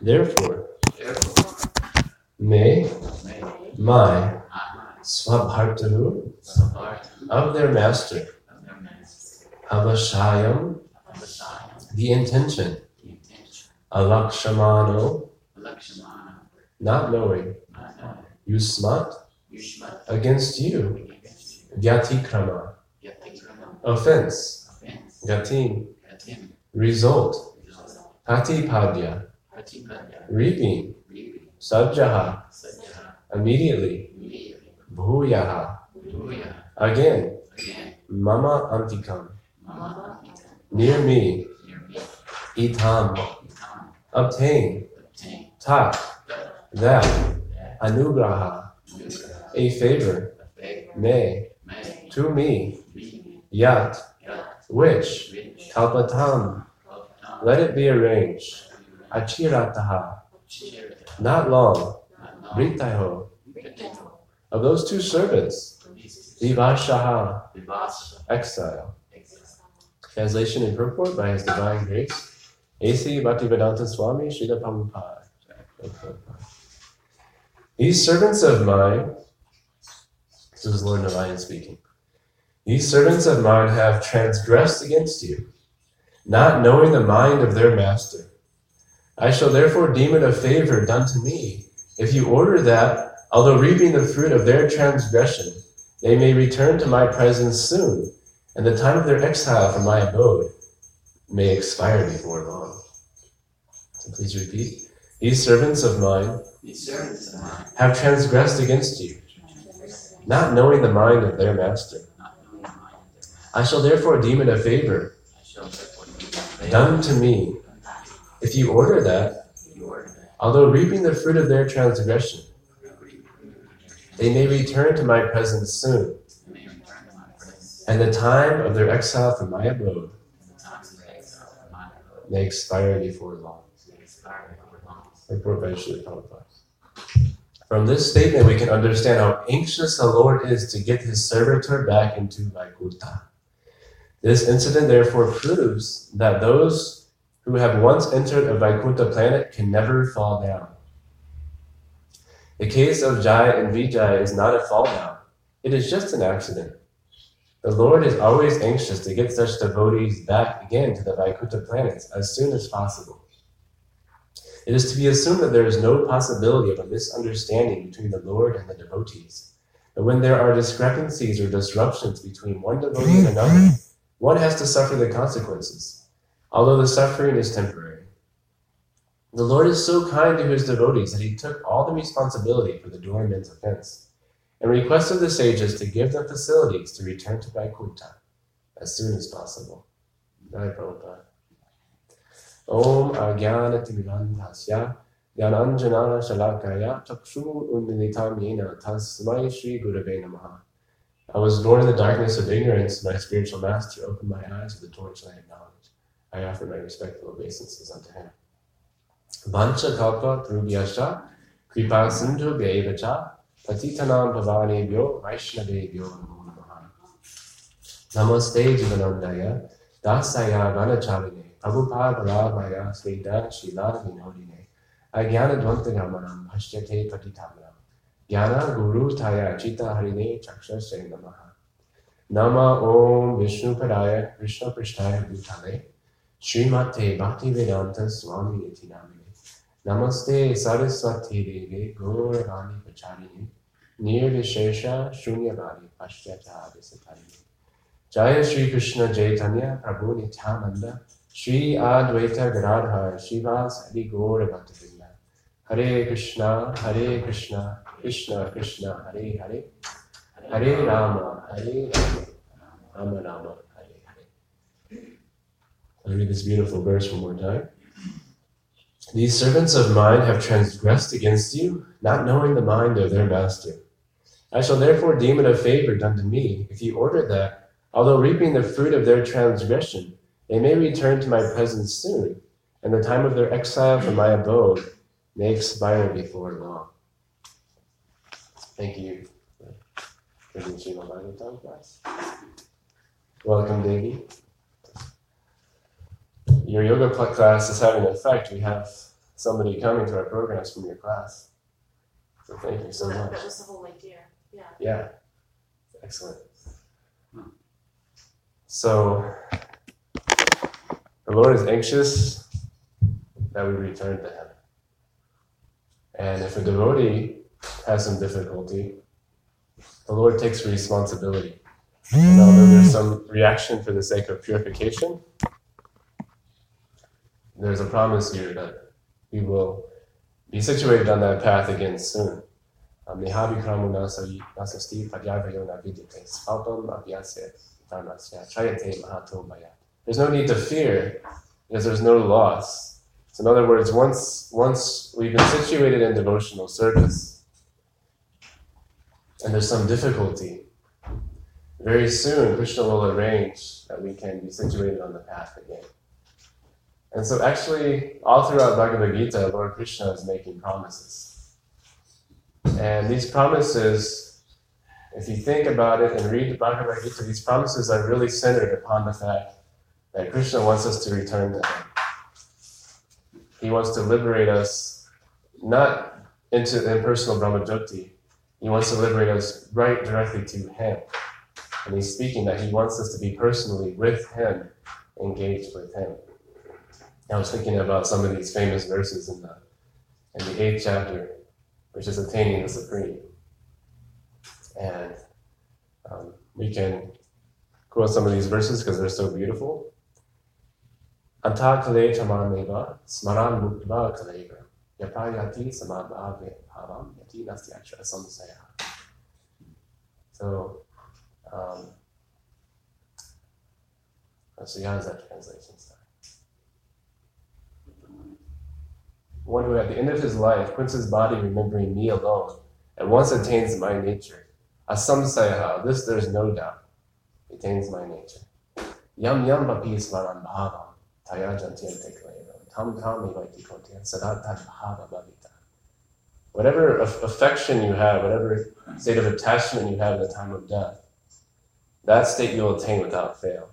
Therefore, may my swabhartahu of their master, avashayam, the intention, alakshamano, not knowing, yusmat, against you, vyatikrama, Yatikrama, offense, gatim, result, patipadya, reaping, Reaping, sabjaha, immediately, immediately, bhuyaha, Bhuya, again, again, mama antikam, Mama, Ita, near me, near me, itam, Itam, obtain, obtain, tat, that, that, anugraha, a favor, a favor, may, may, to me, be, yat, Yat, which, rich, kalpatam, Kalpatam, let it be arranged, achirataha, Chirita, not long, not long, ritaho, of those two servants, vivashaha, exile. Translation and purport by His Divine Grace, A.C. Bhaktivedanta Swami Srila Prabhupada. These servants of mine, this is Lord Narayan speaking, these servants of mine have transgressed against you, not knowing the mind of their master. I shall therefore deem it a favor done to me if you order that, although reaping the fruit of their transgression, they may return to my presence soon and the time of their exile from my abode may expire before long. So please repeat. These servants of mine servants of mine, have transgressed against you, not knowing the mind of their master. not knowing the mind of their master, I shall therefore deem it a favor I shall therefore do that. done to me if you order that, although reaping the fruit of their transgression, they may return to my presence soon, And the time of their exile from my abode may expire before long. Prabhupada. From this statement, we can understand how anxious the Lord is to get his servitor back into Vaikuntha. This incident therefore proves that those who have once entered a Vaikuntha planet can never fall down. The case of Jai and Vijay is not a fall down, it is just an accident. The Lord is always anxious to get such devotees back again to the Vaikuntha planets as soon as possible. It is to be assumed that there is no possibility of a misunderstanding between the Lord and the devotees. But when there are discrepancies or disruptions between one devotee and another, one has to suffer the consequences, although the suffering is temporary. The Lord is so kind to his devotees that he took all the responsibility for the doorman's offense and requested the sages to give them facilities to return to Vaikuntha as soon as possible. Jai Prabhupada. Om Ajnanatimirandhasya Shalakaya Chakshu Unmilitam Yena Tasmai Shri Gurave Namaha. I was born in the darkness of ignorance, my spiritual master opened my eyes with the torchlight of knowledge. I offer my respectful obeisances unto him. Bancha kalpa trubhyascha kripa sindhu bhyevacha patitanam pavanebhyo vaishnavebhyo namo namaha. Namaste jivanandaya dasaya vanachavine prabhupada prabhupadarabhaya sveda shila vinodine ajnanadvantagamanam bhashyate guru ज्ञान chita harine चिता हरिने Nama om vishnu padaya vishnu prishtaya भूतालय Srimate Bhaktivedanta Swami Nitinamine Namaste Saraswati Devi Gauravani Pacharine Nirvishesha Shunyavadi Pashyata Visatari Jaya Shri Krishna Chaitanya Prabhu Nityananda Shri Advaita Gadadhar Shivas Adi Gaura Bhaktivinda Hare Krishna Hare Krishna Krishna Krishna Hare Hare Hare Rama Hare Rama Rama Rama Hare I'll read this beautiful verse one more time. These servants of mine have transgressed against you, not knowing the mind of their master. I shall therefore deem it a favor done to me if you order that, although reaping the fruit of their transgression, they may return to my presence soon, and the time of their exile from my abode may expire before long. Thank you. Welcome, Devi. Your yoga pl- class is having an effect. We have somebody coming to our programs from your class. So thank you so much. that was the whole idea, yeah. Yeah, excellent. Hmm. So, the Lord is anxious that we return to Him. And if a devotee has some difficulty, the Lord takes responsibility. And although there's some reaction for the sake of purification, there's a promise here that we will be situated on that path again soon. Um, Maya. There's no need to fear because there's no loss. So in other words, once once we've been situated in devotional service and there's some difficulty, very soon Krishna will arrange that we can be situated on the path again. And so actually all throughout Bhagavad Gita, Lord Krishna is making promises. And these promises, if you think about it and read the Bhagavad Gita, these promises are really centered upon the fact that Krishna wants us to return to Him. He wants to liberate us not into the impersonal Brahmajyoti. He wants to liberate us right directly to Him. And He's speaking that He wants us to be personally with Him, engaged with Him. I was thinking about some of these famous verses in the in the eighth chapter which is attaining the supreme. And um, we can quote some of these verses because they're so beautiful. So, um, so how does that translation start? One who at the end of his life quits his body remembering me alone, and once attains my nature. Asamsayaha, this there's no doubt, attains my nature. Yam yam bapi smaran bhavam, taya jantyante kalero, tam tam evaiti kotian, sadata bhava bhavita. Whatever affection you have, whatever state of attachment you have at the time of death, that state you'll attain without fail.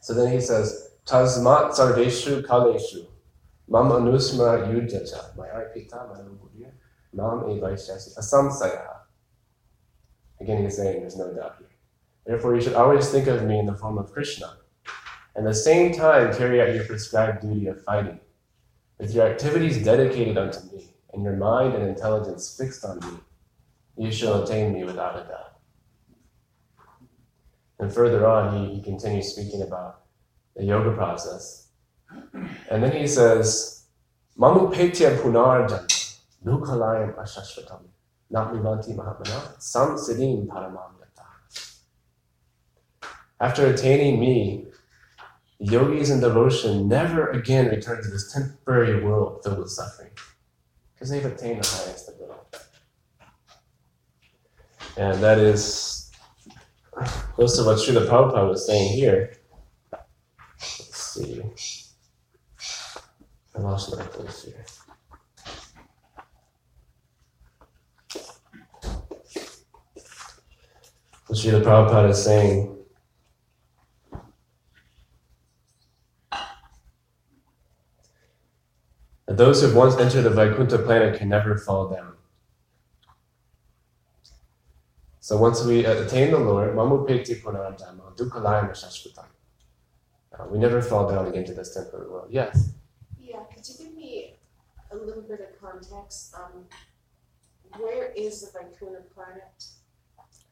So then he says, Tasmat sarveshu kaleshu, Mam anusma yujaja, my arpita, my buddha, mam evaishasi, asamsayaha. Again, he's saying there's no doubt here. Therefore, you should always think of me in the form of Krishna. And at the same time, carry out your prescribed duty of fighting. With your activities dedicated unto me, and your mind and intelligence fixed on me, you shall attain me without a doubt. And further on, he, he continues speaking about the yoga process. And then he says, Mamu petya punarjan, nukalayam ashashvatam, natmivanti mahatmana, sam siddhim paramam. After attaining me, yogis in devotion never again return to this temporary world filled with suffering, because they've attained the highest of it all. And that is close to what Srila Prabhupada was saying here. Let's see. I lost my place here. What Srila Prabhupada is saying. That those who have once entered the Vaikuntha planet can never fall down. So once we attain the Lord. Uh, we never fall down again to this temporary world. Yes. Yeah, could you give me a little bit of context? Um, where is the Vaikuntha planet?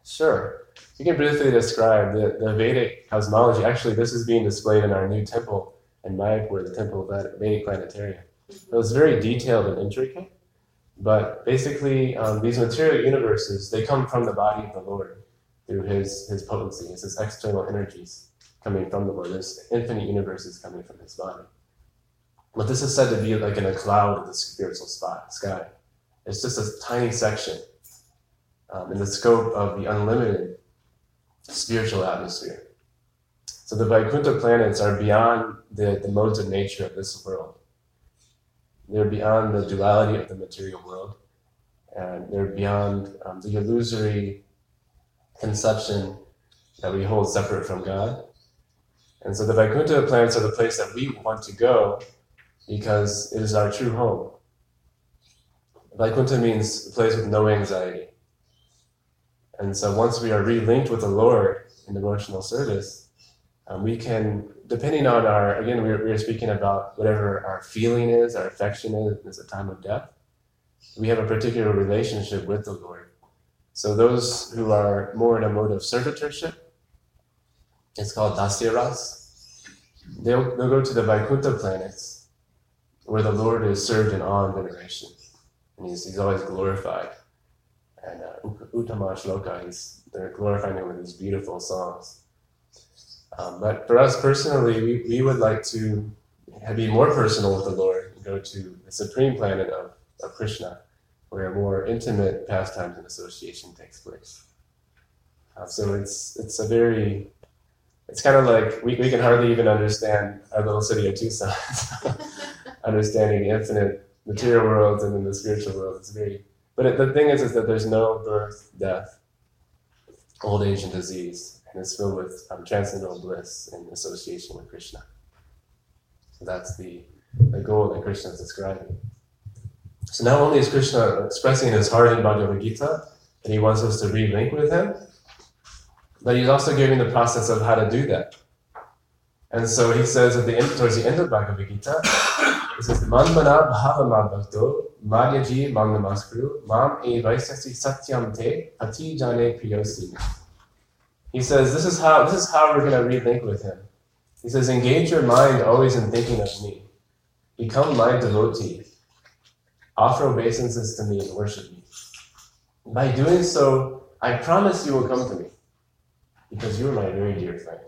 Sure. You can briefly describe the, the Vedic cosmology. Actually, this is being displayed in our new temple in Mayapur, the Temple of Vedic Planetarium. It was very detailed and intricate, but basically, um, these material universes they come from the body of the Lord through His His potency. It's His external energies coming from the Lord. There's infinite universes coming from His body. But this is said to be like in a cloud of the spiritual spot sky. It's just a tiny section um, in the scope of the unlimited spiritual atmosphere. So the Vaikuntha planets are beyond the, the modes of nature of this world. They're beyond the duality of the material world, and they're beyond um, the illusory conception that we hold separate from God. And so the Vaikuntha planets are the place that we want to go because it is our true home. Vaikuntha means a place with no anxiety. And so once we are relinked with the Lord in devotional service, um, we can, depending on our, again, we are, we speaking about whatever our feeling is, our affection is, is a time of death. We have a particular relationship with the Lord. So those who are more in a mode of servitorship, it's called Dasyaras. They'll, they'll go to the Vaikuntha planets where the Lord is served in awe and veneration. And he's, he's always glorified. And uh, Uttama Shloka, he's, they're glorifying him with these beautiful songs. Um, but for us personally, we, we would like to be more personal with the Lord and go to the supreme planet of, of Krishna, where more intimate pastimes and association takes place. Uh, so it's it's a very it's kind of like we, we can hardly even understand our little city of Tucson, understanding the infinite material worlds and then the spiritual world. It's very, but it, the thing is, is that there's no birth, death, old age, and disease, and it's filled with um, transcendental bliss in association with Krishna. So that's the, the goal that Krishna is describing. So not only is Krishna expressing his heart in Bhagavad Gita, and he wants us to relink with him, but he's also giving the process of how to do that. And so he says at the end, towards the end of Bhagavad Gita, he says, Manmana bhavama bhakto madhyaji mangnamaskru mam e vaisasi satyam te pati jane priyosi. He says, this is how this is how we're going to relink with him. He says, engage your mind always in thinking of me. Become my devotee. Offer obeisances to me and worship me. By doing so, I promise you will come to me because you are my very dear friend.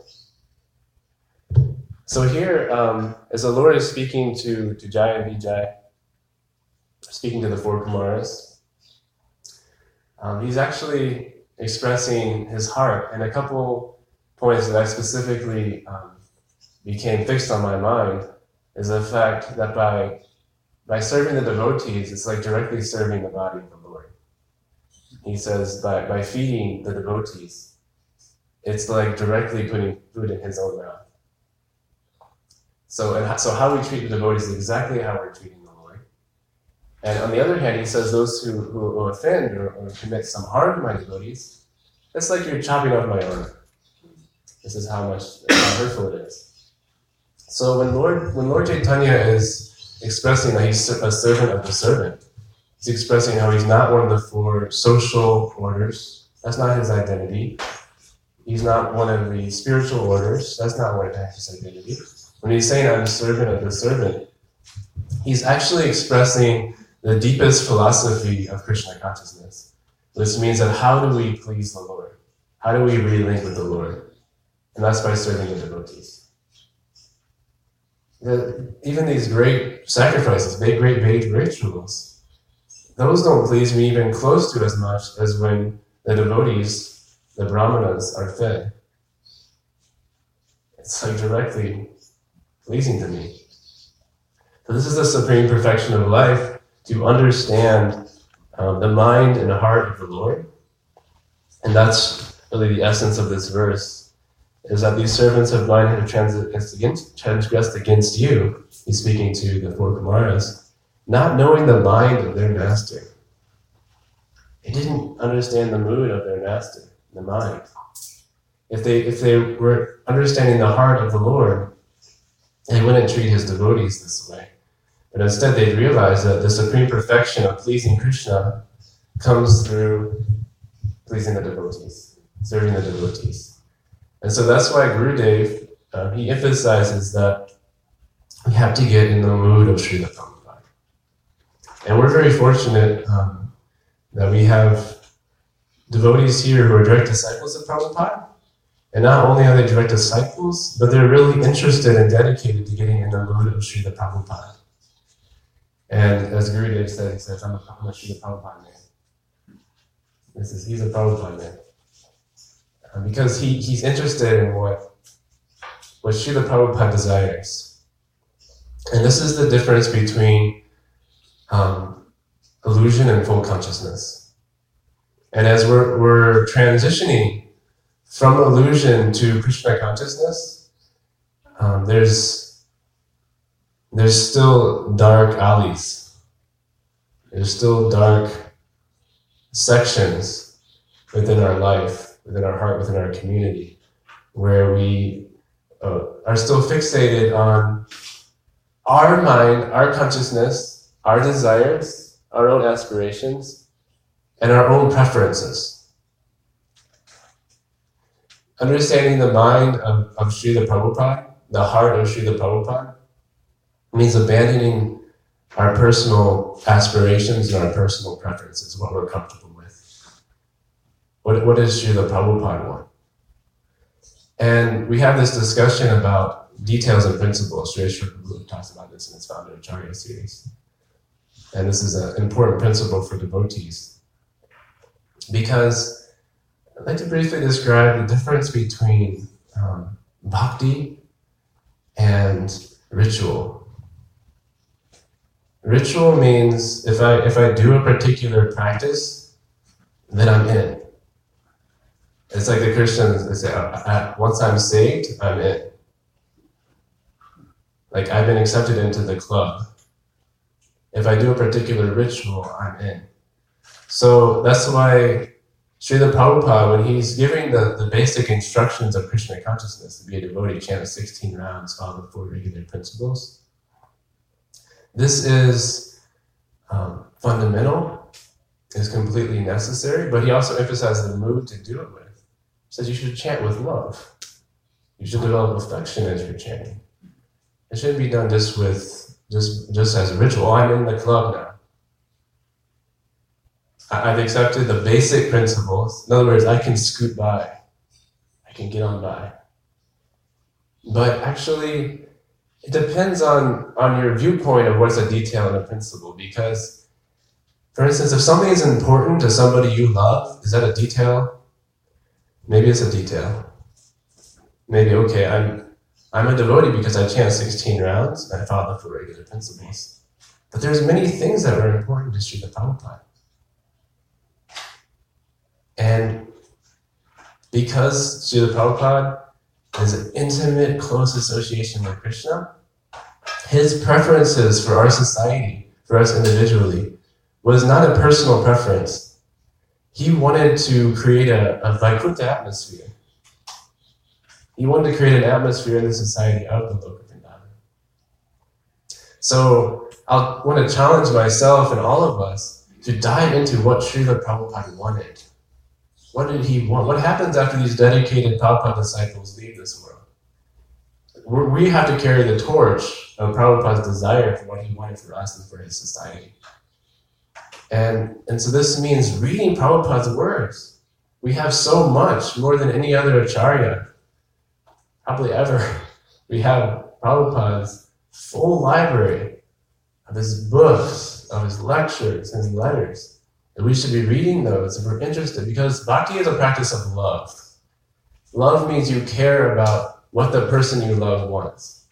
So here, um, as the Lord is speaking to, to Jai and Vijay, speaking to the four Kumaras, um, he's actually expressing his heart. And a couple points that I specifically um, became fixed on my mind is the fact that by by serving the devotees, it's like directly serving the body of the Lord. He says by, by feeding the devotees, it's like directly putting food in his own mouth. So, and so how we treat the devotees is exactly how we're treating the Lord. And on the other hand, he says those who, who, who offend or, or, commit some harm to my devotees, it's like you're chopping off my arm. This is how much how hurtful it is. So when Lord when Lord Chaitanya is expressing that he's a servant of the servant, he's expressing how he's not one of the four social orders. That's not his identity. He's not one of the spiritual orders. That's not what has his identity. When he's saying I'm a servant of the servant, he's actually expressing the deepest philosophy of Krishna consciousness. This means that how do we please the Lord? How do we relink with the Lord? And that's by serving the devotees. The, even these great sacrifices, big, great Vedic rituals, those don't please me even close to as much as when the devotees, the brahmanas, are fed. It's like directly pleasing to me. So this is the supreme perfection of life to understand um, the mind and the heart of the Lord. And that's really the essence of this verse, is that these servants of mine have transgressed against you, he's speaking to the four Kumaras, not knowing the mind of their master. They didn't understand the mood of their master, the mind. If they, if they were understanding the heart of the Lord, they wouldn't treat his devotees this way. But instead, they'd realize that the supreme perfection of pleasing Krishna comes through pleasing the devotees, serving the devotees. And so that's why Gurudev, uh, he emphasizes that we have to get in the mood of Srila Prabhupada. And we're very fortunate um, that we have devotees here who are direct disciples of Prabhupada. And not only are they direct disciples, but they're really interested and dedicated to getting in the mood of Srila Prabhupada. And as Gurudev said, he says, I'm a, I'm a Srila Prabhupada man. This is, he's a Prabhupada man. Uh, because he, he's interested in what, what Srila Prabhupada desires. And this is the difference between um, illusion and full consciousness. And as we're, we're transitioning from illusion to Krishna consciousness, um, there's there's still dark alleys. There's still dark sections within our life, within our heart, within our community, where we uh, are still fixated on our mind, our consciousness, our desires, our own aspirations, and our own preferences. Understanding the mind of, of Srila Prabhupada, the heart of Srila Prabhupada, means abandoning our personal aspirations and our personal preferences, what we're comfortable with. What, what does Srila Prabhupada want? And we have this discussion about details and principles. Sri Prabhupada talks about this in his Founder Acharya series. And this is an important principle for devotees. Because I'd like to briefly describe the difference between um, bhakti and ritual. Ritual means if I if I do a particular practice, then I'm in. It's like the Christians they say, uh, uh, once I'm saved, I'm in. Like I've been accepted into the club. If I do a particular ritual, I'm in. So that's why Srila Prabhupada, when he's giving the, the basic instructions of Krishna consciousness to be a devotee, chant 16 rounds, follow the four regular principles this is um, fundamental, is completely necessary, but he also emphasizes the mood to do it with. He says you should chant with love. You should develop affection as you're chanting. It shouldn't be done just with just just as a ritual. Oh, I'm in the club now. I've accepted the basic principles. In other words, I can scoot by. I can get on by. But actually, it depends on on your viewpoint of what's a detail and a principle. Because, for instance, if something is important to somebody you love, is that a detail? Maybe it's a detail. Maybe okay, I'm I'm a devotee because I chant 16 rounds and I follow the regular principles. But there's many things that are important to Srila Prabhupada. And because Srila Prabhupada has an intimate, close association with Krishna, his preferences for our society, for us individually, was not a personal preference. He wanted to create a, a Vaikuntha atmosphere. He wanted to create an atmosphere in the society of the Loka Vrindavan. So I want to challenge myself and all of us to dive into what Srila Prabhupada wanted. What did he want? What happens after these dedicated Prabhupada disciples leave this world? we have to carry the torch of Prabhupada's desire for what he wanted for us and for his society. And, and so this means reading Prabhupada's words. We have so much, more than any other acharya, probably ever. We have Prabhupada's full library of his books, of his lectures, his letters. And we should be reading those if we're interested, because bhakti is a practice of love. Love means you care about what the person you love wants.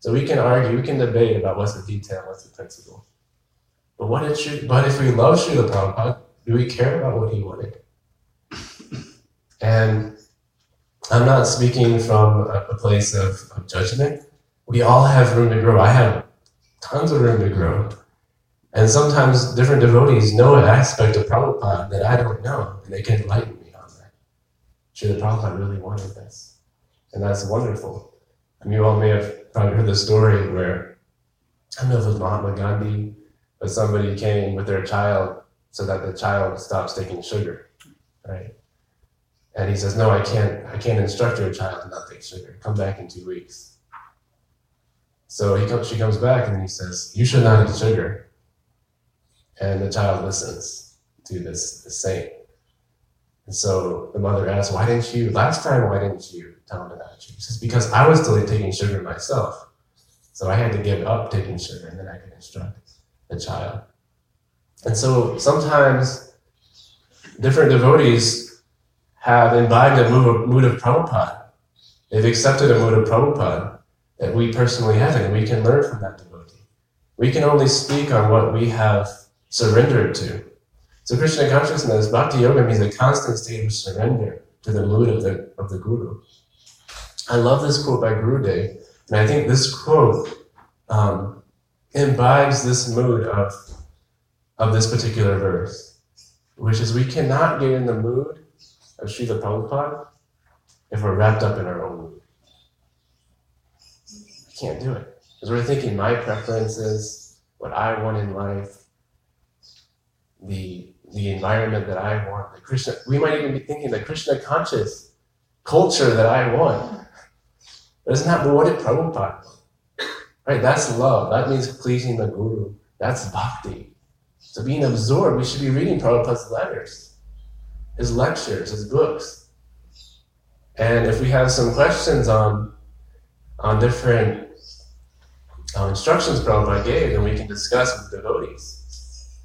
So we can argue, we can debate about what's the detail, what's the principle. But what it should, but if we love Srila Prabhupada, do we care about what he wanted? And I'm not speaking from a, a place of, of judgment. We all have room to grow. I have tons of room to grow. And sometimes different devotees know an aspect of Prabhupada that I don't know, and they can enlighten me on that. Srila Prabhupada really wanted this. And that's wonderful. And you all may have probably heard the story where, I don't know if it was Mahatma Gandhi, but somebody came with their child so that the child stops taking sugar, right? And he says, no, I can't, I can't instruct your child to not take sugar. Come back in two weeks. So he comes, she comes back and he says, you should not eat sugar. And the child listens to this, this saint. And so the mother asks, why didn't you, last time, why didn't you tell him not She says, because I was still taking sugar myself. So I had to give up taking sugar and then I could instruct the child. And so sometimes different devotees have imbibed a mood of, Prabhupada. They've accepted a mood of Prabhupada that we personally haven't. We can learn from that devotee. We can only speak on what we have surrendered to. So Krishna consciousness, bhakti yoga means a constant state of surrender to the mood of the, of the guru. I love this quote by Gurudev, and I think this quote um, imbibes this mood of, of this particular verse, which is we cannot get in the mood of Srila Prabhupada if we're wrapped up in our own mood. We can't do it. Because we're thinking my preferences, what I want in life, the the environment that I want, the Krishna we might even be thinking the Krishna conscious culture that I want. That's not what did Prabhupada. Right? That's love. That means pleasing the Guru. That's bhakti. So being absorbed, we should be reading Prabhupada's letters, his lectures, his books. And if we have some questions on on different uh, instructions Prabhupada gave, then we can discuss with devotees.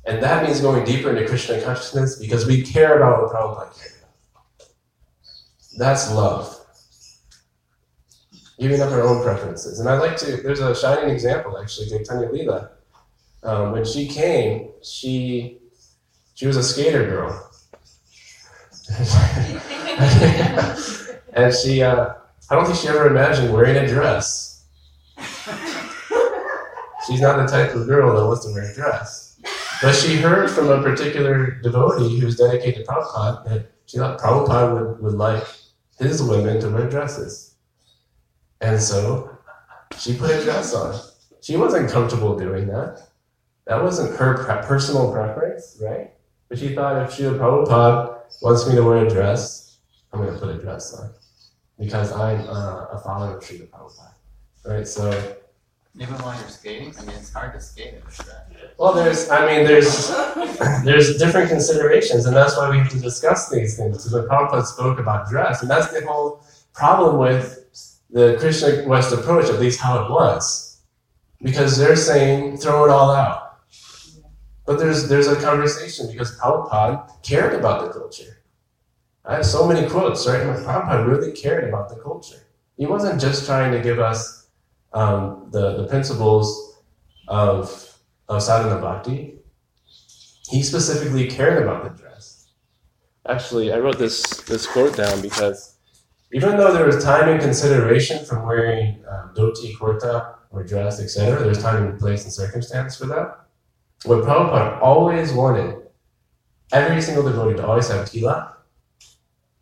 And that means going deeper into Krishna consciousness because we care about what Prabhupada cared about. That's love. Giving up our own preferences. And I like to, there's a shining example actually, Chaitanya Leela. Um, when she came, she she was a skater girl. and she, uh, I don't think she ever imagined wearing a dress. She's not the type of girl that wants to wear a dress. But she heard from a particular devotee who's dedicated to Prabhupada that she thought Prabhupada would, would like his women to wear dresses. And so she put a dress on. She wasn't comfortable doing that. That wasn't her pre- personal preference, right? But she thought if Srila Prabhupada wants me to wear a dress, I'm going to put a dress on because I'm uh, a follower of Srila Prabhupada, right? So Even while you're skating, I mean, it's hard to skate in dress. Well, there's, I mean, there's, there's different considerations, and that's why we have to discuss these things. Because the Prabhupada spoke about dress, and that's the whole problem with the Krishna West approach, at least how it was, because they're saying throw it all out. But there's there's a conversation because Prabhupada cared about the culture. I have so many quotes, right? Prabhupada really cared about the culture. He wasn't just trying to give us um, the, the principles of of sadhana bhakti, he specifically cared about the dress. Actually, I wrote this this quote down because even though there was time and consideration from wearing um, dhoti, kurta, or dress, etc., there's time and place and circumstance for that. What Prabhupada always wanted, every single devotee to always have tila,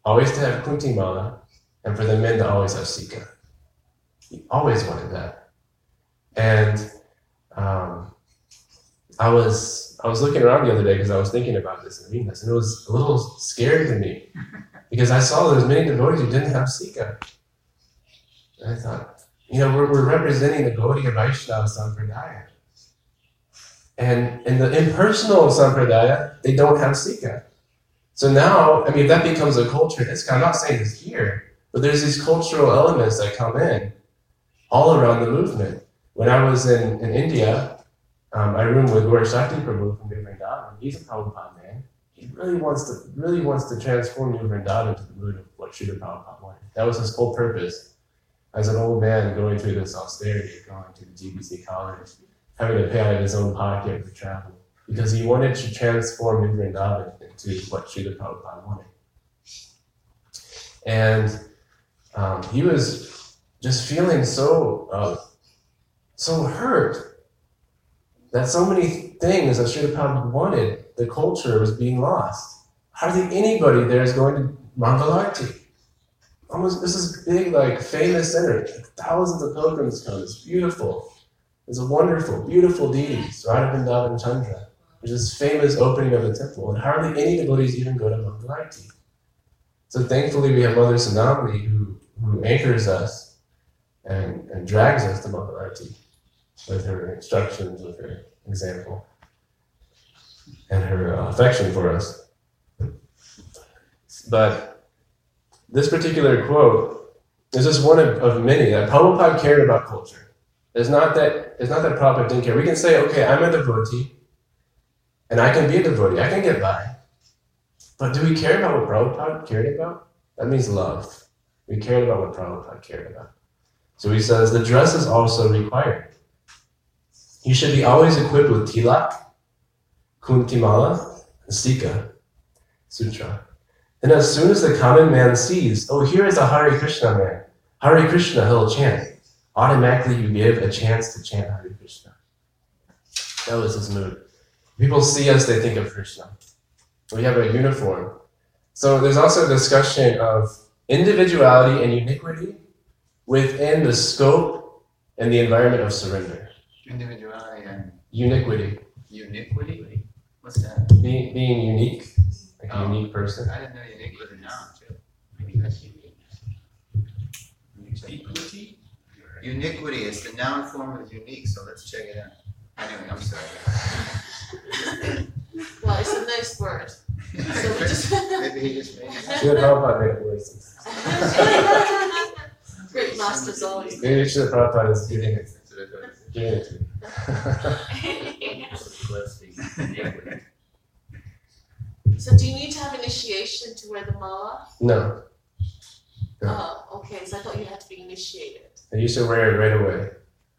always to have kunti mala, and for the men to always have sikha. He always wanted that. And um, I was I was looking around the other day because I was thinking about this and reading this, and it was a little scary to me because I saw there's many devotees who didn't have Sikha. And I thought, you know, we're, we're representing the Gaudiya Vaishnava Sampradaya. And in the impersonal Sampradaya, they don't have Sikha. So now, I mean, if that becomes a culture, it's, I'm not saying it's here, but there's these cultural elements that come in all around the movement. When I was in, in India, um, I roomed with Gaur Shakti Prabhu from New Vrindavan. He's a Prabhupada man. He really wants to really wants to transform New Vrindavan the mood of what Srila Prabhupada wanted. That was his whole purpose. As an old man going through this austerity, going to the GBC college, having to pay out of his own pocket for travel, because he wanted to transform New Vrindavan into what Srila Prabhupada wanted. And um, he was just feeling so uh, so hurt that so many things that Srila Prabhupada wanted, the culture was being lost. Hardly anybody there is going to Mangalarti. Almost this is big, like famous center. Thousands of pilgrims come. It's beautiful. It's a wonderful, beautiful deities, Radha Vrindavan Chandra. There's this famous opening of the temple, and hardly any devotees even go to Mangalarti. So thankfully we have Mother Sanamali who, who anchors us and, and drags us to Mangalarti with her instructions, with her example, and her uh, affection for us. But this particular quote is just one of, of many that Prabhupada cared about culture. It's not that it's not that Prabhupada didn't care. We can say, okay, I'm a devotee, and I can be a devotee. I can get by. But do we care about what Prabhupada cared about? That means love. We cared about what Prabhupada cared about. So he says the dress is also required. You should be always equipped with tilak, kuntimala, and sikha, sutra. And as soon as the common man sees, oh, here is a Hare Krishna man, Hare Krishna, he'll chant. automatically you give a chance to chant Hare Krishna. That was his mood. People see us, they think of Krishna. We have a uniform. So there's also a discussion of individuality and uniquity within the scope and the environment of surrender. Individuality and Uniquity, uniquity? What's that? being, being unique, like a Oh. unique person. I didn't know unique was a noun too. Maybe that's uniqueness. Uniquity? Uniquity is the noun form of unique, so let's check it out. Anyway, I'm sorry. Well, it's a nice word. So just. Maybe he just made it. Srila Prabhupada made it worse. Great masters always. Maybe Srila Prabhupada is giving it, That's what I thought. giving it to me. Let's see. Iniquity. So do you need to have initiation to wear the mala? no, Yeah. Oh, okay, so I thought you had to be initiated. and you should wear it right away.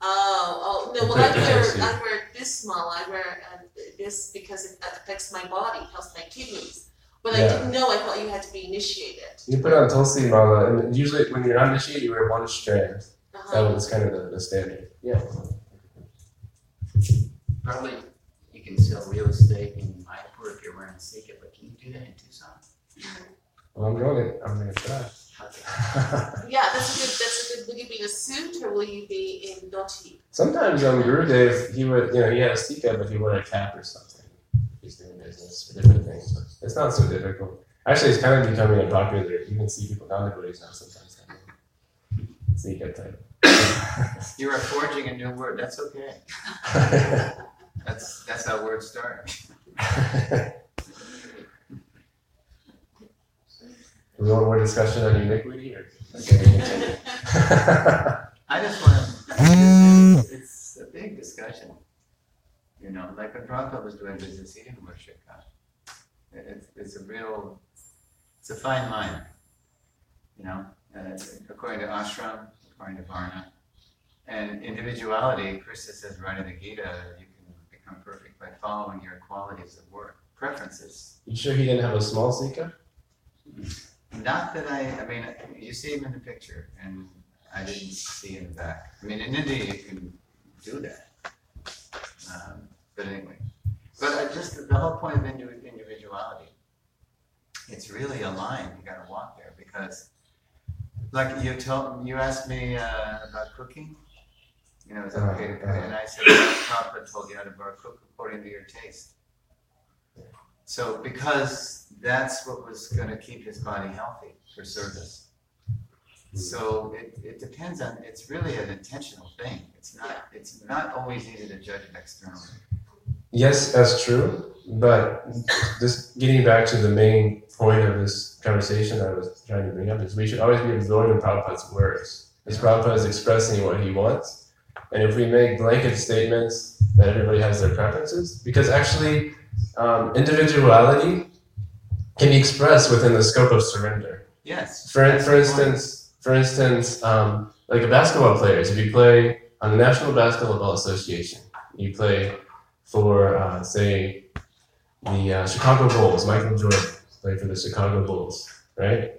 Oh, oh, no, well, I wear, I wear this mala, I wear uh, this because it affects my body, helps my kidneys. But I didn't know, I thought you had to be initiated. You put on Tulsi Mala, and usually when you're not initiated, you wear one strand. Uh-huh. That was kind of the, the standard. Yeah. Probably you can sell real estate in Mayapur if you're wearing a Sikha, but can you do that in Tucson? Well, I'm going to, I'm going to try. Okay. Yeah, that's a good, that's a good, will you be in a suit or will you be in dhoti? Sometimes um, Gurudev, he would, you know, he had a stika, but he wore a cap or something. Business for different things, it's not so difficult. Actually, it's kind of becoming a popular. You can see people down the Buddhas now sometimes. Stika type. You are forging a new word, that's okay. That's, that's how words start. Do we want more discussion on iniquity or? I just wanna, it's, it's a big discussion. You know, like when Prabhupada was doing business, he didn't worship God. It's, it's a real, it's a fine line. You know, uh, according to ashram, according to varna. And individuality, Krishna says right in the Gita, you can become perfect by following your qualities of work, preferences. you sure he didn't have a small stika? Not that I, I mean, you see him in the picture, and I didn't see in the back. I mean, in India, you can do that. But anyway, but I just, the whole point of individuality, it's really a line, you gotta walk there, because, like you told, you asked me uh, about cooking, you know, is it okay to? And I said, Prabhupada told you how to bar- cook according to your taste. So, because that's what was gonna keep his body healthy for service. So it, it depends on, it's really an intentional thing. It's not, it's not always easy to judge it externally. Yes, that's true. But just getting back to the main point of this conversation I was trying to bring up is we should always be absorbing Prabhupada's words. Because Prabhupada is expressing what he wants. And if we make blanket statements that everybody has their preferences, because actually um, individuality can be expressed within the scope of surrender. Yes. For, for instance, for instance, um, like a basketball players, if you play on the National Basketball Association, you play for, uh, say, the uh, Chicago Bulls. Michael Jordan played for the Chicago Bulls, right?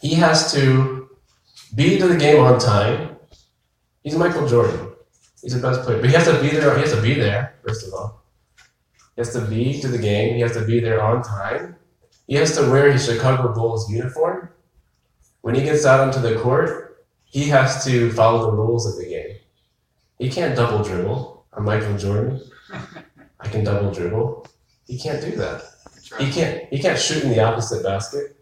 He has to be to the game on time. He's Michael Jordan. He's the best player, but he has to be there. He has to be there first of all. He has to be to the game. He has to be there on time. He has to wear his Chicago Bulls uniform. When he gets out onto the court, he has to follow the rules of the game. He can't double dribble. I'm Michael Jordan. I can double dribble. He can't do that. He can't. He can't shoot in the opposite basket.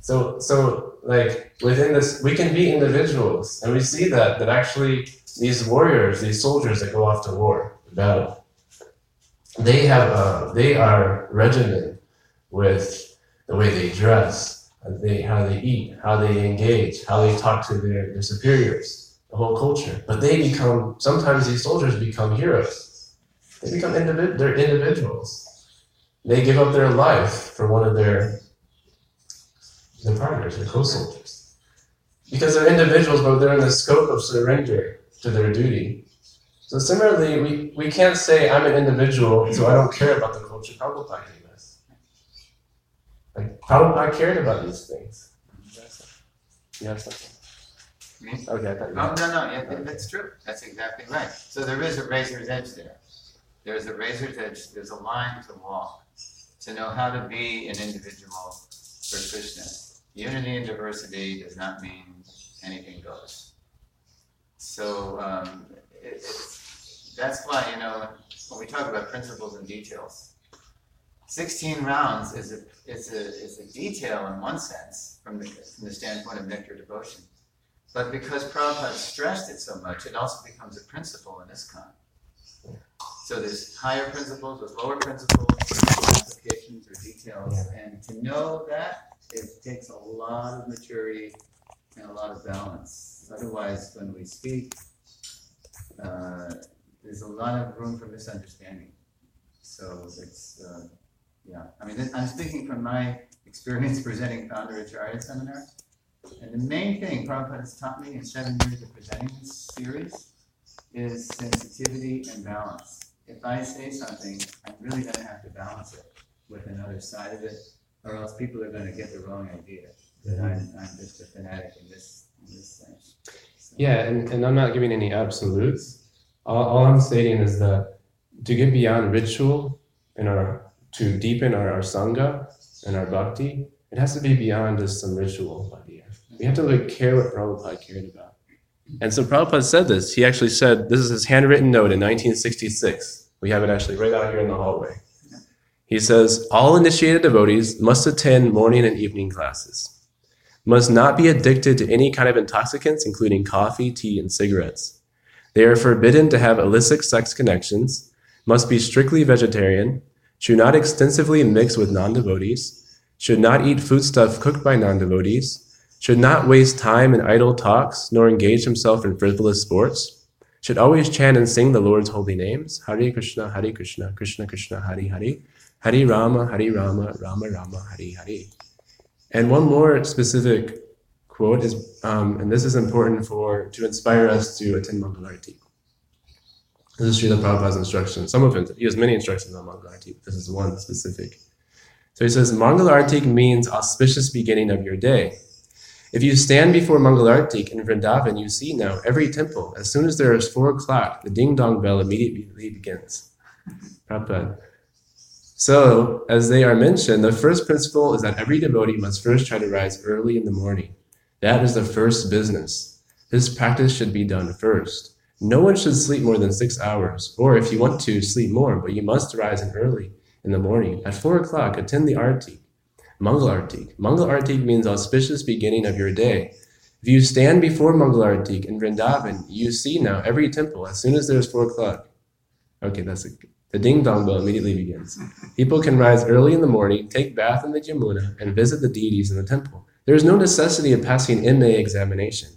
So, so like within this, we can be individuals, and we see that that actually these warriors, these soldiers that go off to war, battle, they have uh, they are regimented with the way they dress, how they how they eat, how they engage, how they talk to their, their superiors, the whole culture. But they become sometimes these soldiers become heroes. They become individ- they're individuals. They give up their life for one of their their partners, their co-soldiers. Because they're individuals, but they're in the scope of surrender to their duty. So similarly, we, we can't say I'm an individual, so I don't care about the culture Prabhupada gave us. Like Prabhupada cared about these things. You have something? Me? Okay, I thought you Oh, no, no, yeah, that- that's true. That's exactly right. So there is a razor's edge there. There's a razor's edge, there's a line to walk to know how to be an individual for Krishna. Unity and diversity does not mean anything goes. So um, it, it's, that's why, you know, when we talk about principles and details, 16 rounds is a, is a, is a detail in one sense from the, from the standpoint of nectar devotion. But because Prabhupada stressed it so much, it also becomes a principle in ISKCON. So there's higher principles with lower principles, applications or details, and to know that, it takes a lot of maturity and a lot of balance. Otherwise, when we speak, uh, there's a lot of room for misunderstanding. So it's, uh, yeah, I mean, I'm speaking from my experience presenting founder Acharya seminars. And the main thing Prabhupada has taught me in seven years of presenting this series is sensitivity and balance. If I say something, I'm really gonna have to balance it with another side of it, or else people are gonna get the wrong idea that I'm, I'm just a fanatic in this, in this. So- Yeah, and, and I'm not giving any absolutes. All, all I'm stating is that to get beyond ritual and our to deepen our, our sangha and our bhakti, it has to be beyond just some ritual idea. We have to like care what Prabhupada cared about. And so Prabhupada said this. He actually said, this is his handwritten note in 1966. We have it actually right out here in the hallway. He says, all initiated devotees must attend morning and evening classes must not be addicted to any kind of intoxicants, including coffee, tea, and cigarettes. They are forbidden to have illicit sex connections, must be strictly vegetarian, should not extensively mix with non devotees, should not eat foodstuff cooked by non devotees, should not waste time in idle talks, nor engage himself in frivolous sports, should always chant and sing the Lord's holy names Hare Krishna, Hare Krishna, Krishna Krishna, Hare Hare, Hare Rama, Hare Rama, Rama Rama, Hare Hare. And one more specific quote is, um, and this is important for to inspire us to attend Mangalarti. This is Srila Prabhupada's instruction. Some of it, he has many instructions on Mangalarti, but this is one specific. So he says, Mangalartik means auspicious beginning of your day. If you stand before Mangalartik in Vrindavan, you see now every temple, as soon as there is four o'clock, the ding dong bell immediately begins. Prabhupada. So, as they are mentioned, the first principle is that every devotee must first try to rise early in the morning. That is the first business. This practice should be done first. No one should sleep more than six hours, or if you want to, sleep more, but you must rise in early in the morning. At four o'clock, attend the arti. Mangal Artik. Mangal Artik means auspicious beginning of your day. If you stand before Mangal Artik in Vrindavan, you see now every temple as soon as there's four o'clock. Okay, that's a, the ding dong bell immediately begins. People can rise early in the morning, take bath in the Jamuna, and visit the deities in the temple. There is no necessity of passing MA examination,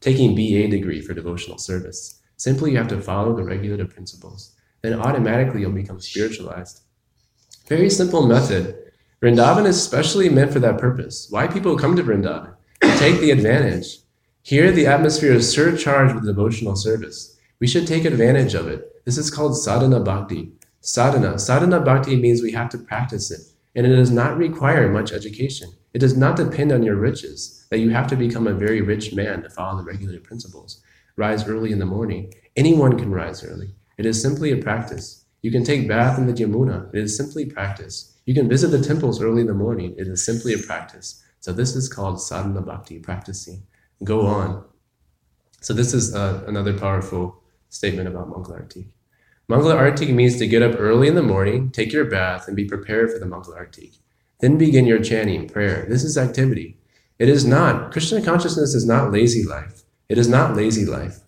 taking BA degree for devotional service. Simply you have to follow the regulative principles. Then automatically you'll become spiritualized. Very simple method. Vrindavan is specially meant for that purpose. Why people come to Vrindavan? Take the advantage. Here the atmosphere is surcharged with devotional service. We should take advantage of it. This is called sadhana bhakti. Sadhana. Sadhana bhakti means we have to practice it, and it does not require much education. It does not depend on your riches, that you have to become a very rich man to follow the regulated principles. Rise early in the morning. Anyone can rise early. It is simply a practice. You can take bath in the Jamuna. It is simply practice. You can visit the temples early in the morning. It is simply a practice. So this is called sadhana bhakti, practicing. Go on. So this is uh, another powerful statement about Mangala Artik. Mangala Artik means to get up early in the morning, take your bath, and be prepared for the Mangala Artik. Then begin your chanting, prayer. This is activity. It is not, Krishna consciousness is not lazy life. It is not lazy life.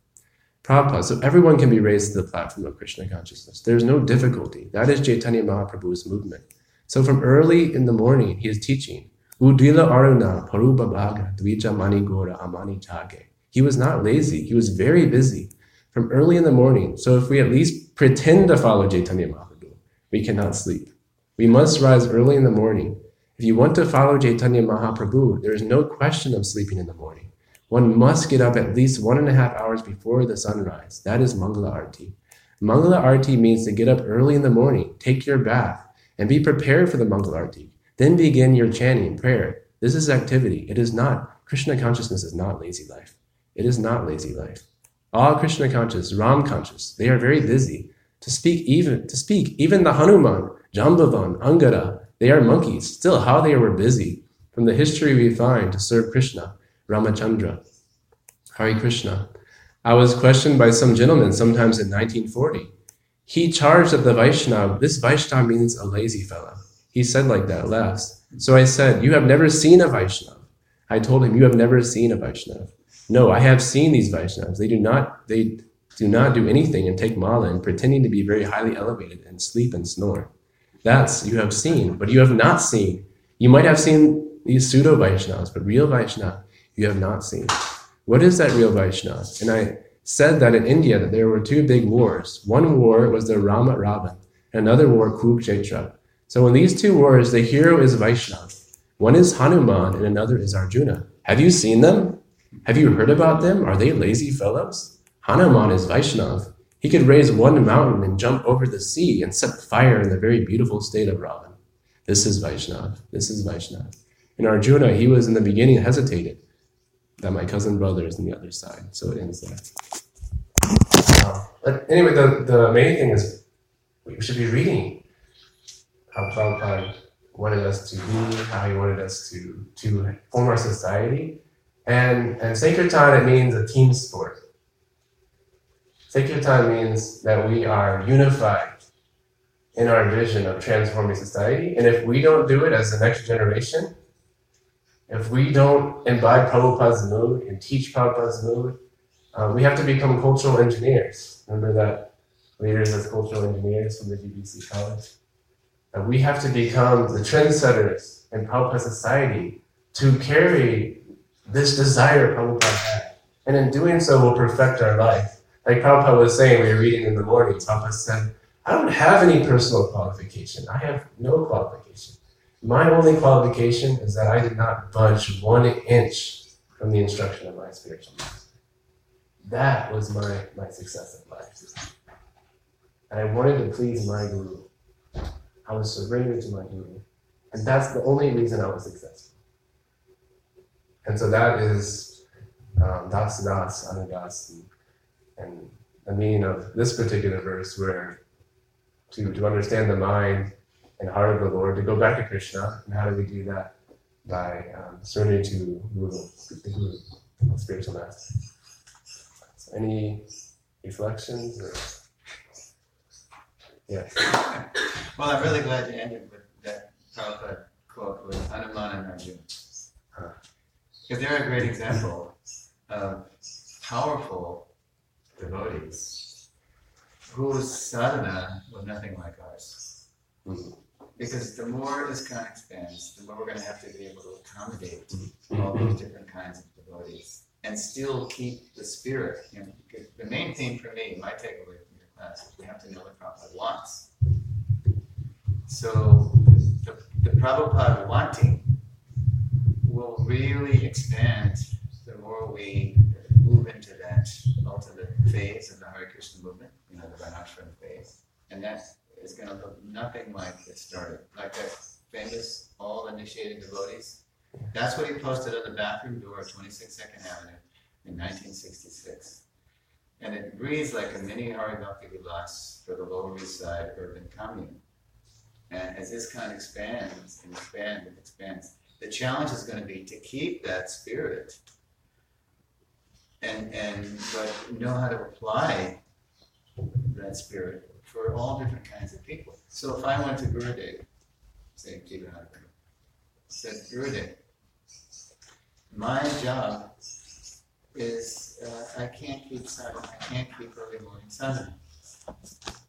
Prabhupada, so everyone can be raised to the platform of Krishna consciousness. There's no difficulty. That is Chaitanya Mahaprabhu's movement. So from early in the morning, he is teaching. Udila Aruna Paruba Bhaga Dvija Mani Gora Amani Chage. He was not lazy. He was very busy from early in the morning. So if we at least pretend to follow Chaitanya Mahaprabhu, we cannot sleep. We must rise early in the morning. If you want to follow Chaitanya Mahaprabhu, there is no question of sleeping in the morning. One must get up at least one and a half hours before the sunrise. That is Mangala Arti. Mangala Arti means to get up early in the morning, take your bath, and be prepared for the Mangala Arti. Then begin your chanting, prayer. This is activity. It is not, Krishna consciousness is not lazy life. It is not lazy life. All Krishna conscious, Ram conscious, they are very busy. To speak even to speak, even the Hanuman, Jambavan, Angada, they are monkeys. Still, how they were busy. From the history we find to serve Krishna, Ramachandra. Hari Krishna. I was questioned by some gentleman sometimes in 1940. He charged at the Vaishnav, this Vaishnav means a lazy fellow. He said like that, laughs. So I said, You have never seen a Vaishnav. I told him, You have never seen a Vaishnav. No, I have seen these Vaishnavas. They do not, they do not do anything and take mala and pretending to be very highly elevated and sleep and snore. That's you have seen, but you have not seen. You might have seen these pseudo Vaishnavas, but real Vaishnava you have not seen. What is that real Vaishnava? And I said that in India that there were two big wars. One war was the Rama Ravan, another war Kurukshetra. So in these two wars, the hero is Vaishnava. One is Hanuman and another is Arjuna. Have you seen them? Have you heard about them? Are they lazy fellows? Hanuman is Vaishnav. He could raise one mountain and jump over the sea and set fire in the very beautiful state of Ravan. This is Vaishnav. This is Vaishnav. And Arjuna, he was in the beginning hesitated that my cousin brother is on the other side. So it ends there. Um, but anyway, the, the main thing is we should be reading how Prabhupada wanted us to be, how he wanted us to, to form our society. And, and Sankirtan, it means a team sport. Sankirtan means that we are unified in our vision of transforming society. And if we don't do it as the next generation, if we don't imbibe Prabhupada's mood and teach Prabhupada's mood, uh, we have to become cultural engineers. Remember that leaders as cultural engineers from the GBC College? We have to become the trendsetters in Prabhupada society to carry this desire Prabhupada had. And in doing so, we'll perfect our life. Like Prabhupada was saying, we were reading in the morning, Prabhupada said, I don't have any personal qualification. I have no qualification. My only qualification is that I did not budge one inch from the instruction of my spiritual master. That was my, my success in life. And I wanted to please my guru. I was surrendered to my guru. And that's the only reason I was successful. And so that is um, Das Das Anudas and, and the meaning of this particular verse where to, to understand the mind and heart of the Lord, to go back to Krishna. And how do we do that? By um, surrendering to Guru, the Guru, spiritual master. So any reflections or yeah. Well, I'm really glad you ended with that Prabhupada quote with and Arjuna. Because they're a great example of powerful devotees whose sadhana was nothing like ours. Mhm. Because the more this kind expands, the more we're going to have to be able to accommodate all those different kinds of devotees and still keep the spirit. You know, the main thing for me, my takeaway from your class, is we have to know what Prabhupada wants. So the, the Prabhupada wanting will really expand the more we move into that ultimate phase of the Hare Krishna movement, you know, the Varnashram phase. And that is going to look nothing like it started. Like that famous all initiated devotees. That's what he posted on the bathroom door of 26 2nd Avenue in 1966. And it reads like a mini Hari Bhakti Vilas for the Lower East Side urban commune. And as this kind of expands and expands and expands, the challenge is going to be to keep that spirit and and but know how to apply that spirit for all different kinds of people. So if I went to Gurudev, say Jiva said Gurudev, my job is uh, I can't keep sadhana, I can't keep early morning sadhana.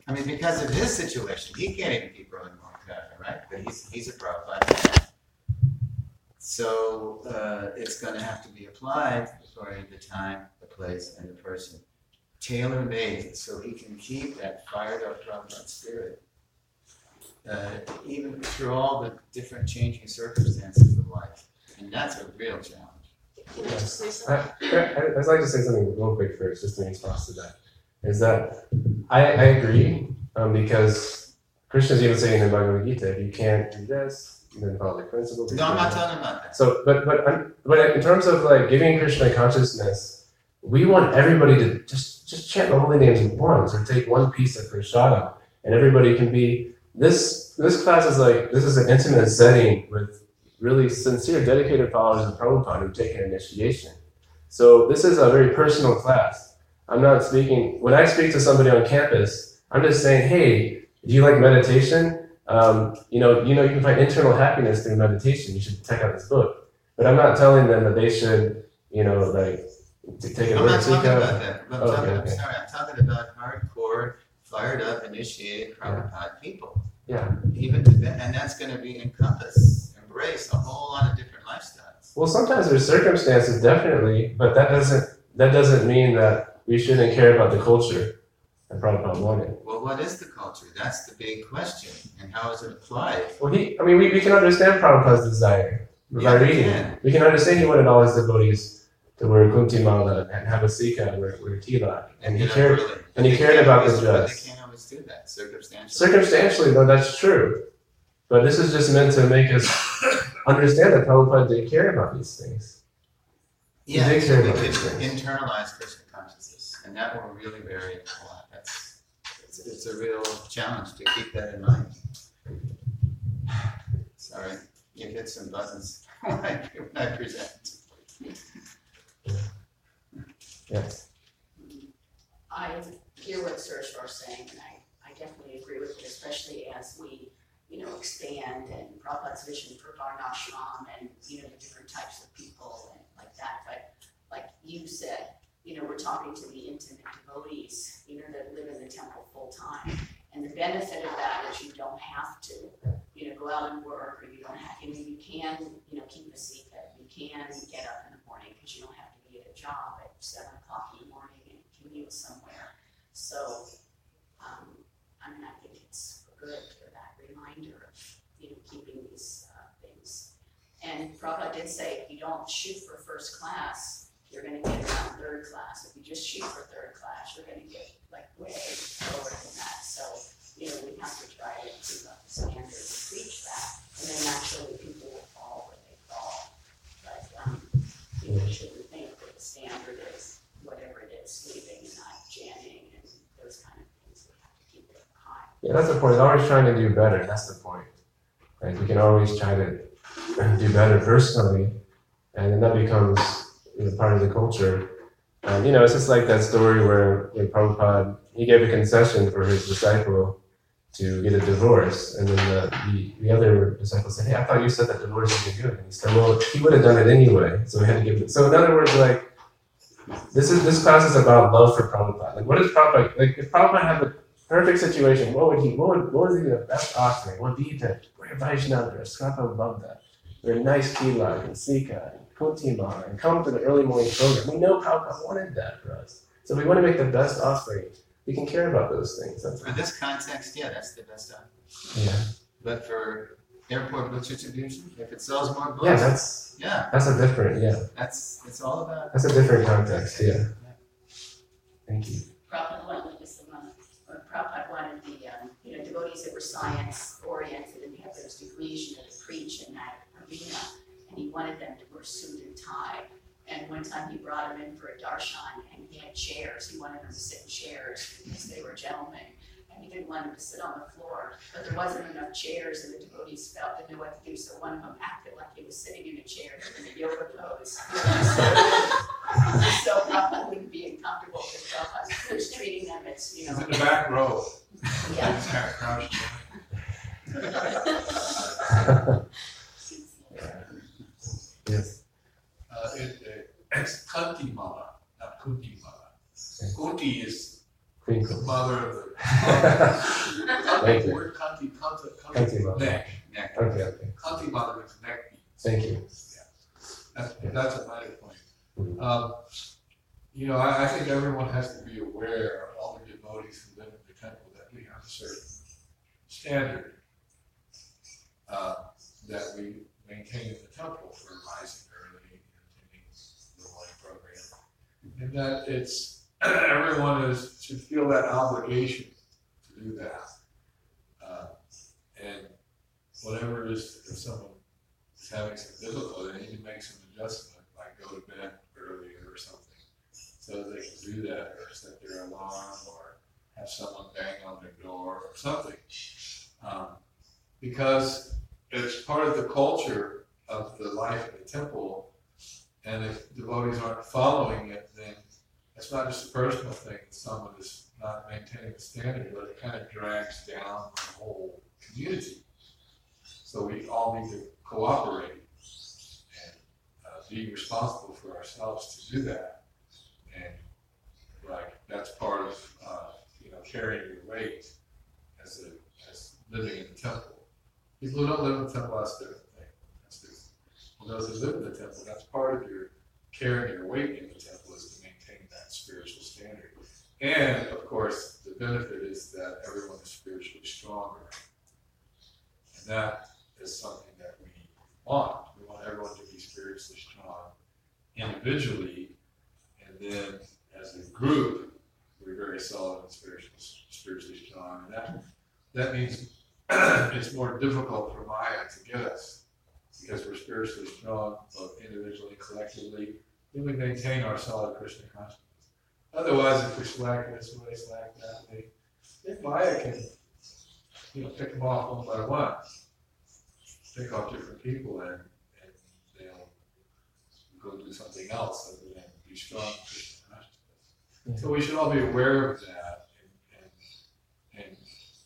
I mean, because of his situation, he can't even keep early morning sadhana, right? But he's he's a Prabhupada. So uh, it's going to have to be applied according to the time, the place, and the person. Tailor made so he can keep that fired up Prabhupada spirit, uh, even through all the different changing circumstances of life. And that's a real challenge. Can I just say I, something? I, I'd like to say something real quick first, just in response to that. Is that I, I agree um, because Krishna's even saying in the Bhagavad Gita, if you can't do this, then follow the principles. No, I'm not talking about that. So, but but I'm- but in terms of like giving Krishna consciousness we want everybody to just just chant the holy names once or take one piece of prashadam, and everybody can be this this class is like this is an intimate setting with really sincere, dedicated followers of Prabhupada who've taken initiation. So this is a very personal class. I'm not speaking when I speak to somebody on campus. I'm just saying, hey, do you like meditation? Um, you know, you know, you can find internal happiness through meditation. You should check out this book. But I'm not telling them that they should, you know, like to take I'm not talking about that. I'm, Oh, Okay, talking, I'm sorry, I'm talking about hardcore, fired up, initiated Prabhupada people. Yeah. Even to that, and that's going to be encompass, embrace a whole lot of different lifestyles. Well, sometimes there's circumstances, definitely, but that doesn't that doesn't mean that we shouldn't care about the culture that Prabhupada wanted. Well, what is the culture? That's the big question. And how is it applied? Well, he, I mean, we, we can understand Prabhupada's desire by Yeah, we reading. can. We can understand he wanted all his devotees to wear kuntimala and have a sikha and wear, wear tilak, and he cared. really. and he cared about the always- but just. They can't always do that circumstantially. Circumstantially, though, that's true. But this is just meant to make us understand that Prabhupada did care about these things. Yeah, They so care about these things. internalize Krishna consciousness, and that will really vary a lot. That's it's, it's a real challenge to keep that in mind. Sorry, you hit some buttons when I present. Yes. I hear what Suresh is saying, and I, I definitely agree with it, especially as we, you know, expand and Prabhupada's vision for Varnashram and, you know, the different types of people and like that, but like you said, you know, we're talking to the intimate devotees, you know, that live in the temple full-time. And the benefit of that is you don't have to, you know, go out and work, or you don't have, you know, you can, you know, keep a secret, you can get up in the morning, because you don't have to be at a job at seven o'clock in the morning and commute somewhere. So, um, I mean, I think it's good for that reminder of, you know, keeping these, uh, things. And Prabhupada did say, if you don't shoot for first class, you're gonna get around third class. If you just shoot for third class, you're gonna get like way lower than that. So, you know, we have to try to keep up the standard and preach that. And then naturally, people will fall where they fall. But, um, you know, shouldn't think that the standard is whatever it is, sleeping and not jamming and those kind of things. We have to keep it high. Yeah, that's the point. It's always trying to do better. That's the point. Like we can always try to do better personally, and then that becomes you know, part of the culture. And you know, it's just like that story where when Prabhupada he gave a concession for his disciple to get a divorce, and then the, the, the other disciple said, "Hey, I thought you said that divorce isn't good." And he said, "Well, he would have done it anyway, so we had to give it." So in other words, like this is this class is about love for Prabhupada. Like, what does Prabhupada like? If Prabhupada had the perfect situation, what would he? What would what would be the best offering? What would be to wear Vaishnava or Srapa Bhavda, wear nice tilak and sikha and kuntima and come to the early morning program? We know Prabhupada wanted that for us, so we want to make the best offering. We can care about those things. That's For this context, yeah, that's the best option. yeah, But for airport book distribution, if it sells more books, yeah. That's yeah, that's a different yeah. that's it's all about. That's a different context. Yeah. Thank you. Prabhupada wanted was the one, or Prabhupada wanted the, um, you know, devotees that were science oriented and had those degrees, you know, to preach in that arena. And he wanted them to wear suit and tie. And one time he brought him in for a darshan and he had chairs. He wanted them to sit in chairs because they were gentlemen. And he didn't want them to sit on the floor, but there wasn't enough chairs and the devotees felt they knew what to do. So one of them acted like he was sitting in a chair in a yoga pose. So Prabhupada wouldn't be uncomfortable because Prabhupada was treating them as, you know. In the back row. Yeah. He's kind of crouched. Yes. Uh, it, it, it's Kanthi Mala, not Kunti Mala. Kunti is Queen the mother of the. Thank you. The word Kunti, Kunti, Kunti Kunti, Mala. neck. Neck. Okay. Okay. Kunti Mala means neck. Thank you. Yeah. That's, that's a minor point. Um, you know, I, I think everyone has to be aware of all the devotees who live in the temple that we have a certain standard uh, that we maintain in the temple for rising early and attending the morning program. And that it's, everyone is, should feel that obligation to do that. Uh, And whatever is, if someone is having some difficulty, they need to make some adjustment, like go to bed earlier or something. so they can do that, or set their alarm, or have someone bang on their door, or something. Um, because it's part of the culture of the life in the temple, and if devotees aren't following it, then it's not just a personal thing, someone is not maintaining the standard, but it kind of drags down the whole community. So we all need to cooperate and uh, be responsible for ourselves to do that. And like that's part of uh, you know carrying your weight as a as living in the temple. People who don't live in the temple, that's different thing. That's different. Well, those who live in the temple, that's part of your care and your weight in the temple is to maintain that spiritual standard. And of course, the benefit is that everyone is spiritually stronger. And that is something that we want. We want everyone to be spiritually strong individually, and then as a group, we're very solid and spiritually, spiritually strong. And that, that means it's more difficult for Maya to get us because we're spiritually strong, both individually and collectively. Then we maintain our solid Krishna consciousness. Otherwise, if we slack this way, slack that way, then Maya can, you know, pick them off one by one. Pick off different people and, and they'll go do something else other than be strong Krishna consciousness. So we should all be aware of that and, and, and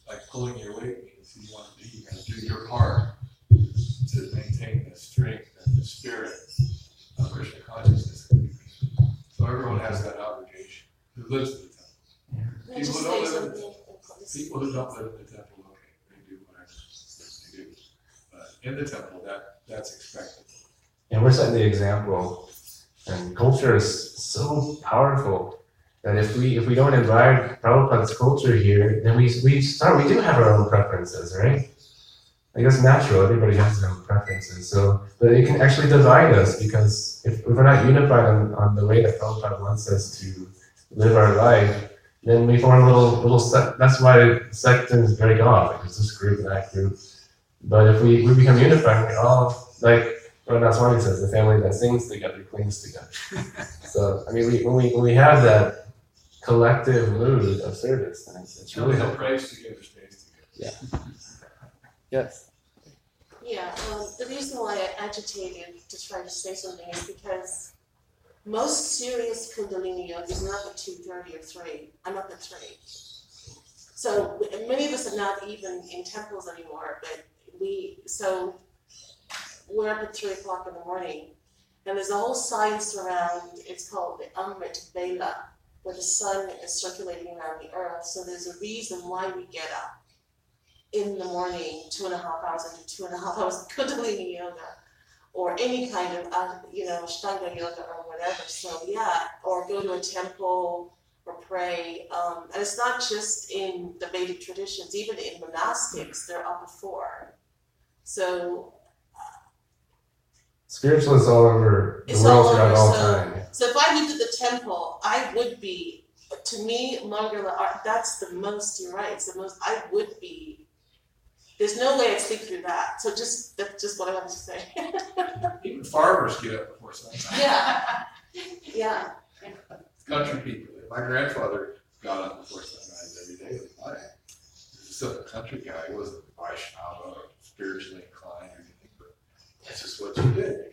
like pulling your weight you want to do, you gotta do your part to maintain the strength and the spirit of Krishna consciousness. So everyone has that obligation who lives in the temple. Can I just People don't live in- something? People who don't live in the temple, okay, they do whatever they do. But in the temple, that, that's expected. And we're setting the example. And culture is so powerful that if we if we don't imbibe Prabhupada's culture here, then we we start we do have our own preferences, right? I guess natural, everybody has their own preferences. So but it can actually divide us because if, if we're not unified on, on the way that Prabhupada wants us to live our life, then we form a little little sect that's why sections break off, like it's this group and that group. But if we, we become unified, we all like Radhanath Swami says, the family that sings together clings together. so, I mean, we, when, we, when we have that collective mood of service, then it's, it's really Really, helpful. praise together, stays together. Yes. Yeah, um, the reason why I agitated to try to say something is because most serious Kundalini yoga is not at two thirty or three. I'm up at three. So many of us are not even in temples anymore, but we so we're up at three o'clock in the morning, and there's a whole science around. It's called the Amrit Vela, where the sun is circulating around the earth. So there's a reason why we get up in the morning, two and a half hours into two and a half hours of Kundalini yoga, or any kind of, uh, you know, Ashtanga yoga or whatever. So yeah, or go to a temple or pray. Um, and it's not just in the Vedic traditions; even in monastics, they're up four. So Spiritual is all over the It's world all over, all so- time. So if I lived at the temple, I would be, to me, Mangala art, that's the most, you're right, it's the most, I would be. There's no way I'd sleep through that, so just, that's just what I have to say. Even farmers get up before sunrise. Yeah, yeah, Country people. My grandfather got up before sunrise every day life. He was still a country guy. He wasn't Vaishnava or spiritually inclined or anything, but that's just what you did.